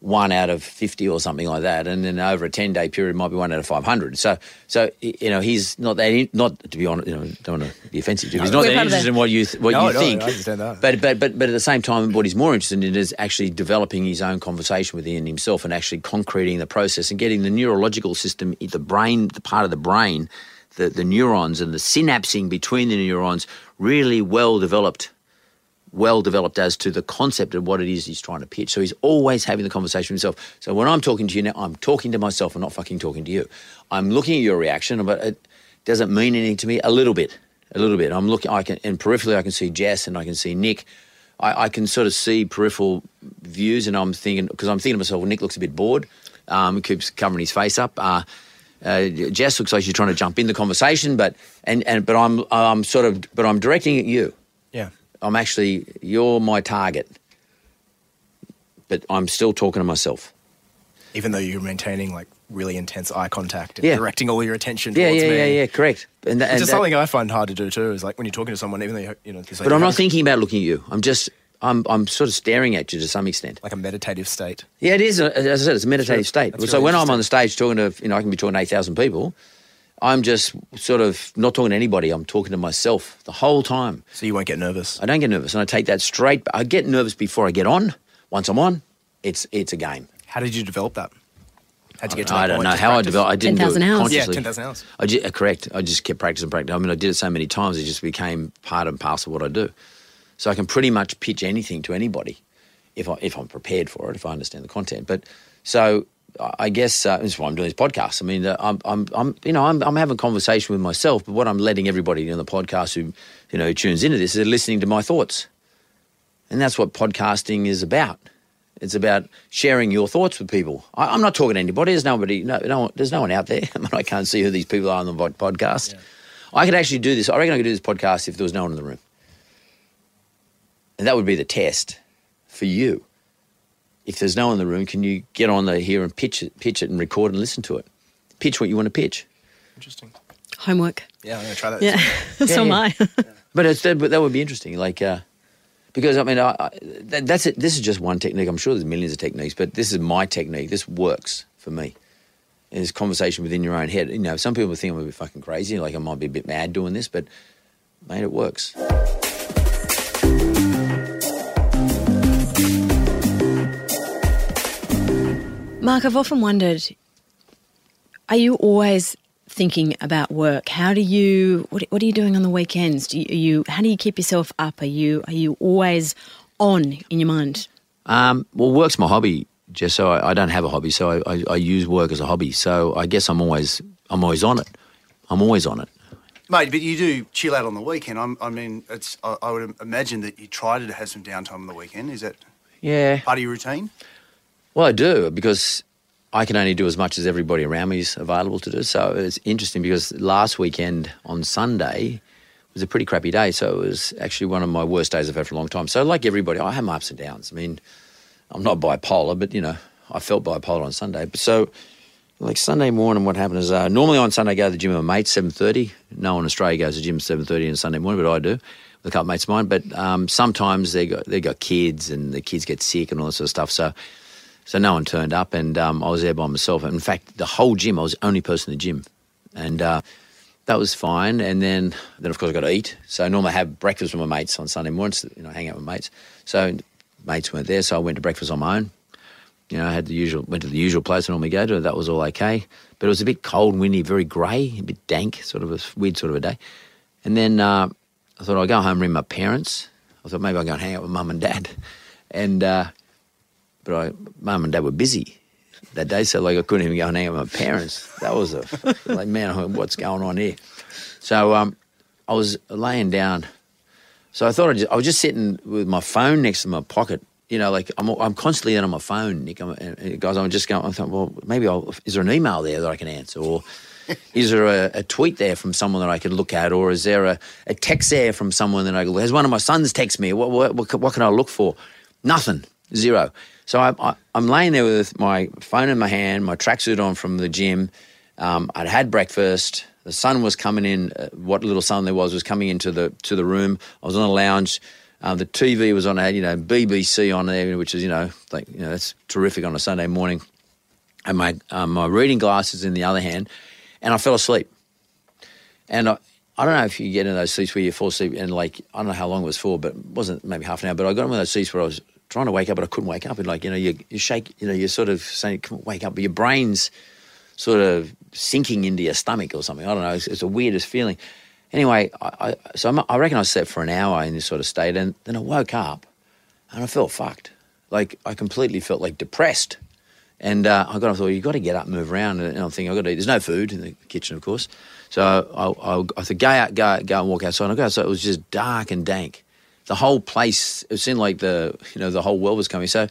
one out of fifty or something like that, and then over a ten day period might be one out of five hundred. So so you know he's not that in, not to be honest, you know don't want to be offensive to him. He's not that interested in what you th- what No, you no, think. I understand that. But but but but at the same time, what he's more interested in is actually developing his own conversation within himself and actually concreting the process and getting the neurological system, the brain, the part of the brain, the the neurons and the synapsing between the neurons really well developed. Well developed as to the concept of what it is he's trying to pitch. So he's always having the conversation with himself. So when I'm talking to you now, I'm talking to myself. I'm not fucking talking to you. I'm looking at your reaction, but it doesn't mean anything to me. A little bit, a little bit. I'm looking. I can and peripherally, I can see Jess and I can see Nick I, I can sort of see peripheral views, and I'm thinking because I'm thinking to myself, well, Nick looks a bit bored. Um, keeps covering his face up. Uh, uh, Jess looks like she's trying to jump in the conversation, but and, and but I'm I'm sort of but I'm directing at you. Yeah. I'm actually you're my target, but I'm still talking to myself. Even though you're maintaining like really intense eye contact and Yeah. directing all your attention Yeah, towards yeah, me. yeah, yeah, correct. And, tha- and that- something I find hard to do too. Is like when you're talking to someone, even though you, you know, like but I'm not thinking about looking at you. I'm just I'm I'm sort of staring at you to some extent. like a meditative state. Yeah, it is. a- As I said, it's a meditative Sure. state. That's so really when I'm on the stage talking to, you know, I can be talking to 8,000 people, I'm just sort of not talking to anybody. I'm talking to myself the whole time. So you won't get nervous. I don't get nervous, and I take that straight. I get nervous before I get on. Once I'm on, it's it's a game. How did you develop that? How'd you get to I that don't point? know Just how practice? I developed. I didn't do it hours. Yeah, 10,000 hours. I ju- uh, correct. I just kept practicing, practicing. I mean, I did it so many times, it just became part and parcel of what I do. So I can pretty much pitch anything to anybody if I, if I'm prepared for it, if I understand the content. But so I- guess uh, that's why I'm doing this podcast. I mean, uh, I'm, I'm, I'm, you know, I'm, I'm having a conversation with myself, but what I'm letting everybody on the podcast who, you know, tunes into this is they're listening to my thoughts, and that's what podcasting is about. It's about sharing your thoughts with people. I, I'm not talking to anybody. There's nobody. No, no, one- there's no one out there. I, mean, I can't see who these people are on the pod- podcast. I could actually do this. I reckon I could do this podcast if there was no one in the room, and that would be the test for you. If there's no one in the room, can you get on there here and pitch it, pitch it, and record and listen to it? Pitch what you want to pitch. Interesting. Homework. Yeah, I'm gonna try that. Yeah. so am yeah. I. But it's that, but that would be interesting, like uh, because I mean, I, I, that, that's it. This is just one technique. I'm sure there's millions of techniques, but this is my technique. This works for me. Is conversation within your own head. You know, some people think I'm a bit fucking crazy, like I might be a bit mad doing this, but mate, it works. Mark, I've often wondered are you always thinking about work? How do you, what, what are you doing on the weekends? Do you, are you, how do you keep yourself up? Are you, are you always on in your mind? Um, well, work's my hobby, Jess. So I, I don't have a hobby, so I, I, I use work as a hobby. So I guess I'm always I'm always on it. I'm always on it. Mate, but you do chill out on the weekend. I'm, I mean, it's. I, I would imagine that you try to have some downtime on the weekend. Is that Yeah. part of your routine? Well, I do because I can only do as much as everybody around me is available to do. So it's interesting because last weekend on Sunday was a pretty crappy day. So it was actually one of my worst days I've had for a long time. So like everybody, I have my ups and downs. I mean, I'm not bipolar, but you know, I felt bipolar on Sunday. But so like Sunday morning, what happened is uh, normally on Sunday I go to the gym with my mates, seven thirty. No one in Australia goes to the gym seven thirty on Sunday morning, but I do with a couple of mates of mine. But um, sometimes they got they got kids and the kids get sick and all that sort of stuff. So so no one turned up, and um, I was there by myself. In fact, the whole gym, I was the only person in the gym, and uh, that was fine. And then, then of course, I got to eat. So normally I have breakfast with my mates on Sunday mornings. You know, hang out with mates. So mates weren't there, so I went to breakfast on my own. You know, I had the usual, went to the usual place I normally go to. That was all okay, but it was a bit cold, windy, very grey, a bit dank, sort of a weird sort of a day. And then uh, I thought I'd go home and ring my parents. I thought maybe I'll go and hang out with mum and dad, and. Uh, but I, mum and dad were busy that day, so like I couldn't even go and hang out with my parents. That was a like, man, what's going on here? So um, I was laying down. So I thought I, just, I was just sitting with my phone next to my pocket. You know, like I'm, I'm constantly on my phone, Nick. I'm, guys, I'm just going. I thought, well, maybe I'll. Is there an email there that I can answer, or is there a, a tweet there from someone that I can look at, or is there a, a text there from someone that I look? Has one of my sons text me? What, what, what, what can I look for? Nothing. Zero. So I, I'm laying there with my phone in my hand, my tracksuit on from the gym. Um, I'd had breakfast. The sun was coming in. Uh, what little sun there was was coming into the to the room. I was on a lounge. Um, the TV was on. You know BBC on there, which is you know like you know that's terrific on a Sunday morning. And my um, my reading glasses in the other hand, and I fell asleep. And I, I don't know if you get in those seats where you fall asleep and like I don't know how long it was for, but it wasn't maybe half an hour. But I got in one of those seats where I was trying to wake up, but I couldn't wake up. And like you know, you, you shake, you know, you're sort of saying, "Come on, wake up," but your brain's sort of sinking into your stomach or something. I don't know. It's, it's the weirdest feeling. Anyway, I, I, so I'm, I reckon I slept for an hour in this sort of state, and then I woke up and I felt fucked. Like I completely felt like depressed. And uh, I got I thought you've got to get up, and move around, and I'm thinking I've got to eat. There's no food in the kitchen, of course. So I, I, I thought go out, go, out, go and walk outside. And I go outside. It was just dark and dank, the whole place. It seemed like the you know the whole world was coming. So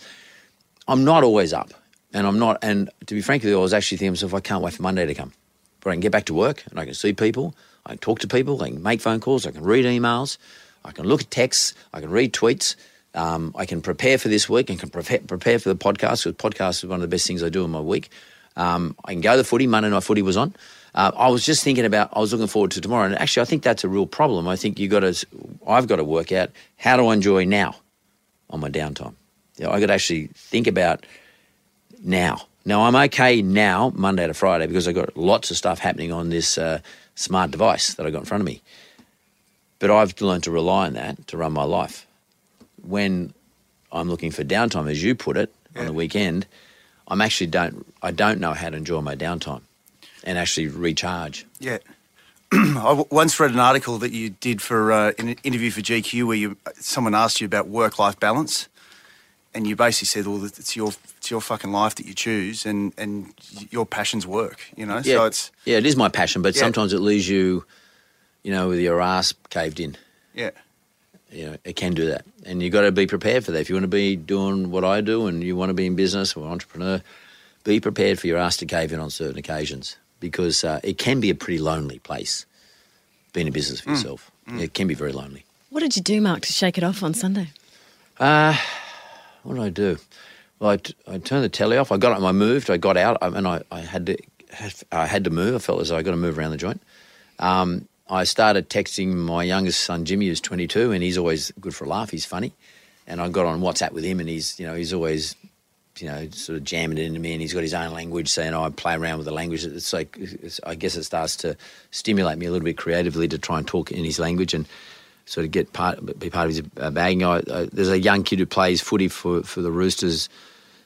I'm not always up, and I'm not. And to be frank with you, I was actually thinking to myself, I can't wait for Monday to come, but I can get back to work and I can see people, I can talk to people, I can make phone calls, I can read emails, I can look at texts, I can read tweets. Um, I can prepare for this week and can prepare, prepare for the podcast because podcast is one of the best things I do in my week. Um, I can go to the footy. Monday night footy was on. Uh, I was just thinking about. I was looking forward to tomorrow, and actually, I think that's a real problem. I think you got to. I've got to work out how to enjoy now on my downtime. You know, I got to actually think about now. Now I'm okay now, Monday to Friday, because I've got lots of stuff happening on this uh, smart device that I got in front of me. But I've learned to rely on that to run my life. When I'm looking for downtime, as you put it, on the weekend, I'm actually don't I don't know how to enjoy my downtime and actually recharge. Yeah. I once read an article that you did for uh, an interview for GQ where you someone asked you about work-life balance, and you basically said, "Well, it's your it's your fucking life that you choose, and and your passion's work." You know, Yeah, so it's yeah, it is my passion, but Yeah. sometimes it leaves you, you know, with your ass caved in. yeah, You know, it can do that, and you have got to be prepared for that. If you want to be doing what I do, and you want to be in business or entrepreneur, be prepared for your ass to cave in on certain occasions because uh, it can be a pretty lonely place. Being in business for Mm. yourself, it can be very lonely. What did you do, Mark, to shake it off on Sunday? Uh, what did I do? Well, I, t- I turned the telly off. I got up, I moved. I got out, and I, I had to I had to move. I felt as though I got to move around the joint. Um, I started texting my youngest son Jimmy, who's 22, and he's always good for a laugh. He's funny, and I got on WhatsApp with him, and he's you know he's always you know sort of jamming it into me, and he's got his own language, saying oh, I play around with the language. It's like it's, I guess it starts to stimulate me a little bit creatively to try and talk in his language and sort of get part be part of his uh, bagging. I, I, there's a young kid who plays footy for, for the Roosters,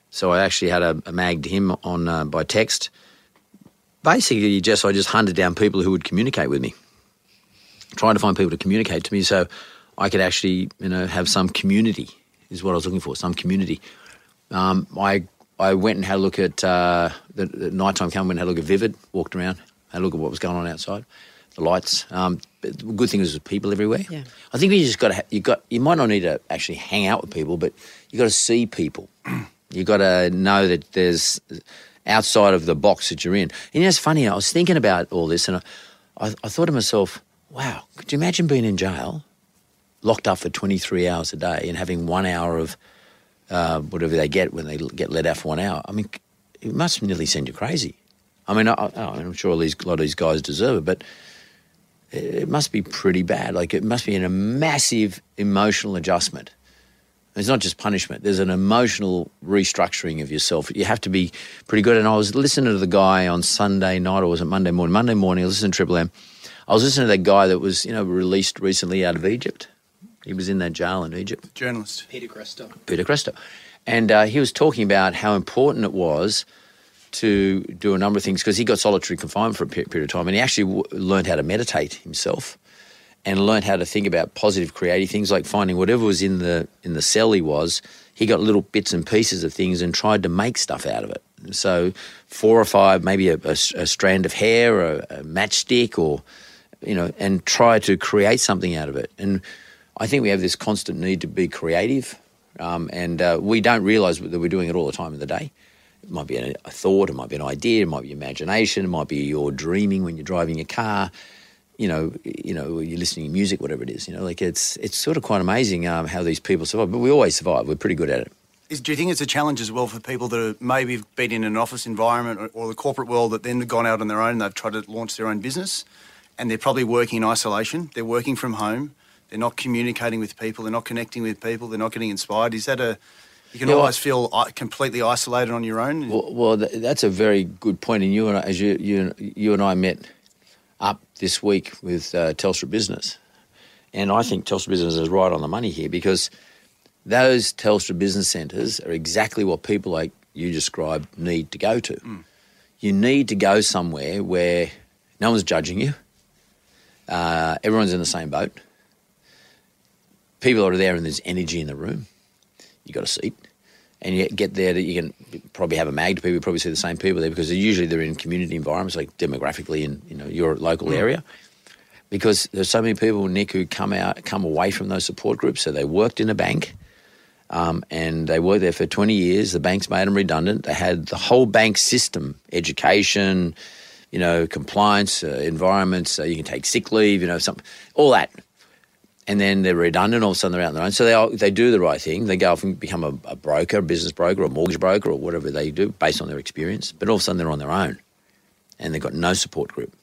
so I actually had a, a mag to him on uh, by text. Basically, just I just hunted down people who would communicate with me, trying to find people to communicate to me, so I could actually you know have some community is what I was looking for, some community. Um, I I went and had a look at uh, the, the nighttime came. Went and had a look at Vivid. Walked around, had a look at what was going on outside, the lights. Um, the good thing is there's people everywhere. Yeah. I think you just got to. You got. You might not need to actually hang out with people, but you got to see people. you got to know that there's outside of the box that you're in. And you know, it's funny. I was thinking about all this, and I, I, I thought to myself, "Wow, could you imagine being in jail, locked up for 23 hours a day, and having one hour of uh, whatever they get when they get let out for one hour. I mean, it must nearly send you crazy. I mean, I, I'm sure these, a lot of these guys deserve it, but it, must be pretty bad. Like, it must be a massive emotional adjustment. It's not just punishment. There's an emotional restructuring of yourself. You have to be pretty good. And I was listening to the guy on Sunday night, or was it Monday morning? Monday morning, I was listening to Triple M. I was listening to that guy that was, you know, released recently out of Egypt. He was in that jail in Egypt. journalist. Peter Greste. Peter Greste. And uh, he was talking about how important it was to do a number of things because he got solitary confinement for a period of time and he actually w- learned how to meditate himself and learned how to think about positive creative things like finding whatever was in the in the cell he was he got little bits and pieces of things and tried to make stuff out of it so four or five maybe a strand of hair or a matchstick or you know and try to create something out of it and I think we have this constant need to be creative, um, and uh, we don't realise that we're doing it all the time in the day. It might be a, thought, it might be an idea, it might be imagination, it might be you're dreaming when you're driving your car. You know, you know, you're listening to music, whatever it is. You know, like it's it's sort of quite amazing um, how these people survive. But we always survive. We're pretty good at it. Is, do you think it's a challenge as well for people that have maybe been in an office environment or, or the corporate world that then have gone out on their own they've tried to launch their own business and they're probably working in isolation, they're working from home, they're not communicating with people, they're not connecting with people, they're not getting inspired. Is that a, you can Yeah, well- feel completely isolated on your own? Well, well th- that's a very good point. And you and I, as you, you you and I met up this week with uh, Telstra Business, and I think Telstra Business is right on the money here because those Telstra Business Centres are exactly what people like you described need to go to. You need to go somewhere where no one's judging you. Uh, everyone's in the same boat. People are there, and there's energy in the room. You got a seat and you get there that you can probably have a mag to people, you probably see the same people there because usually they're in community environments, like demographically in you know your local area. because there's so many people, Nick, who come out, come away from those support groups. So they worked in a bank, um, and they worked there for 20 years. The banks made them redundant. They had the whole bank system, education, you know, compliance, uh, environments. So you can take sick leave, you know, some, all that. And then they're redundant. All of a sudden, they're out on their own. So they all, they do the right thing. They go off and become a, a broker, a business broker, a mortgage broker, or whatever they do, based on their experience. But all of a sudden, they're on their own, and they've got no support group.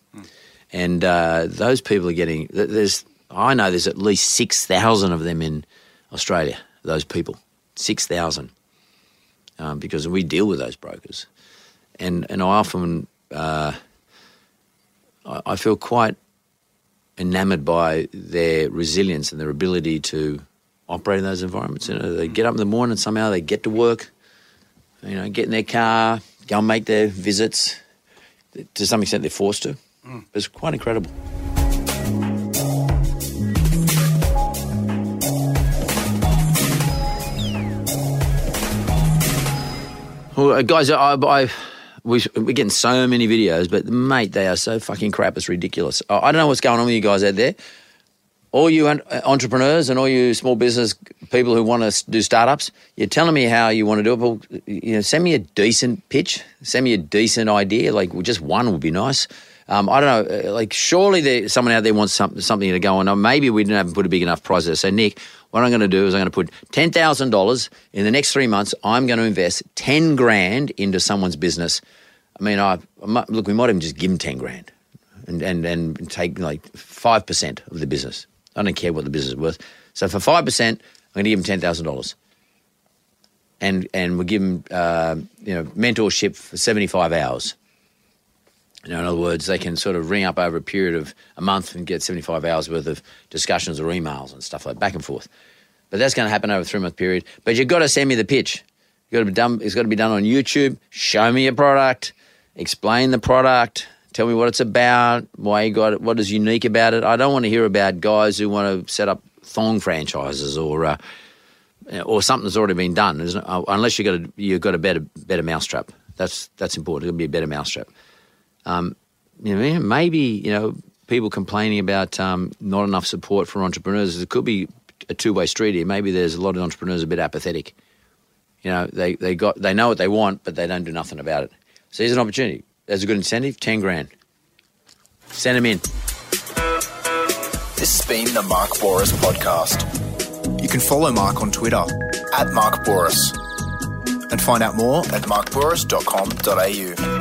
And uh, those people are getting. There's, I know there's at least six thousand of them in Australia. Those people, six thousand, um, because we deal with those brokers, and and I often uh, I, I feel quite enamored by their resilience and their ability to operate in those environments. You know, they get up in the morning and somehow they get to work. You know, get in their car, go and make their visits. To some extent, they're forced to. Mm. It's quite incredible. Well, uh, guys, I, I we, are getting so many videos, but mate, they are so fucking crap. It's ridiculous. I don't know what's going on with you guys out there. All you uh, entrepreneurs and all you small business people who want to do startups, you're telling me how you want to do it. Well, you know, send me a decent pitch. Send me a decent idea. Like well, just one would be nice. Um, I don't know. Uh, like, surely there, someone out there wants something, something to go on. Maybe we didn't have put a big enough price there. So, Nick, what I'm going to do is I'm going to put ten thousand dollars in the next three months. I'm going to invest ten grand into someone's business. I mean, I, I look. We might even just give them ten grand, and and and take like five percent of the business. I don't care what the business is worth. So for five percent, I'm going to give them ten thousand dollars, and and we'll give them uh, you know mentorship for seventy five hours. You know, in other words, they can sort of ring up over a period of a month and get 75 hours worth of discussions or emails and stuff like back and forth. But that's going to happen over a three month period. But you've got to send me the pitch. You've got to be done, it's got to be done on YouTube. Show me your product, explain the product, tell me what it's about, why you got it, what is unique about it. I don't want to hear about guys who want to set up thong franchises or. Uh, or something that's already been done, unless you got a, you've got a better better mousetrap. That's that's important. It'll be a better mousetrap. Um, you know, maybe you know people complaining about um, not enough support for entrepreneurs. It could be a two way street here. Maybe there's a lot of entrepreneurs a bit apathetic. You know, they they got they know what they want, but they don't do nothing about it. So here's an opportunity. There's a good incentive. Ten grand. Send them in. This has been the Mark Bouris podcast. You can follow Mark on Twitter at Mark Bouris and find out more at markbouris.com.au.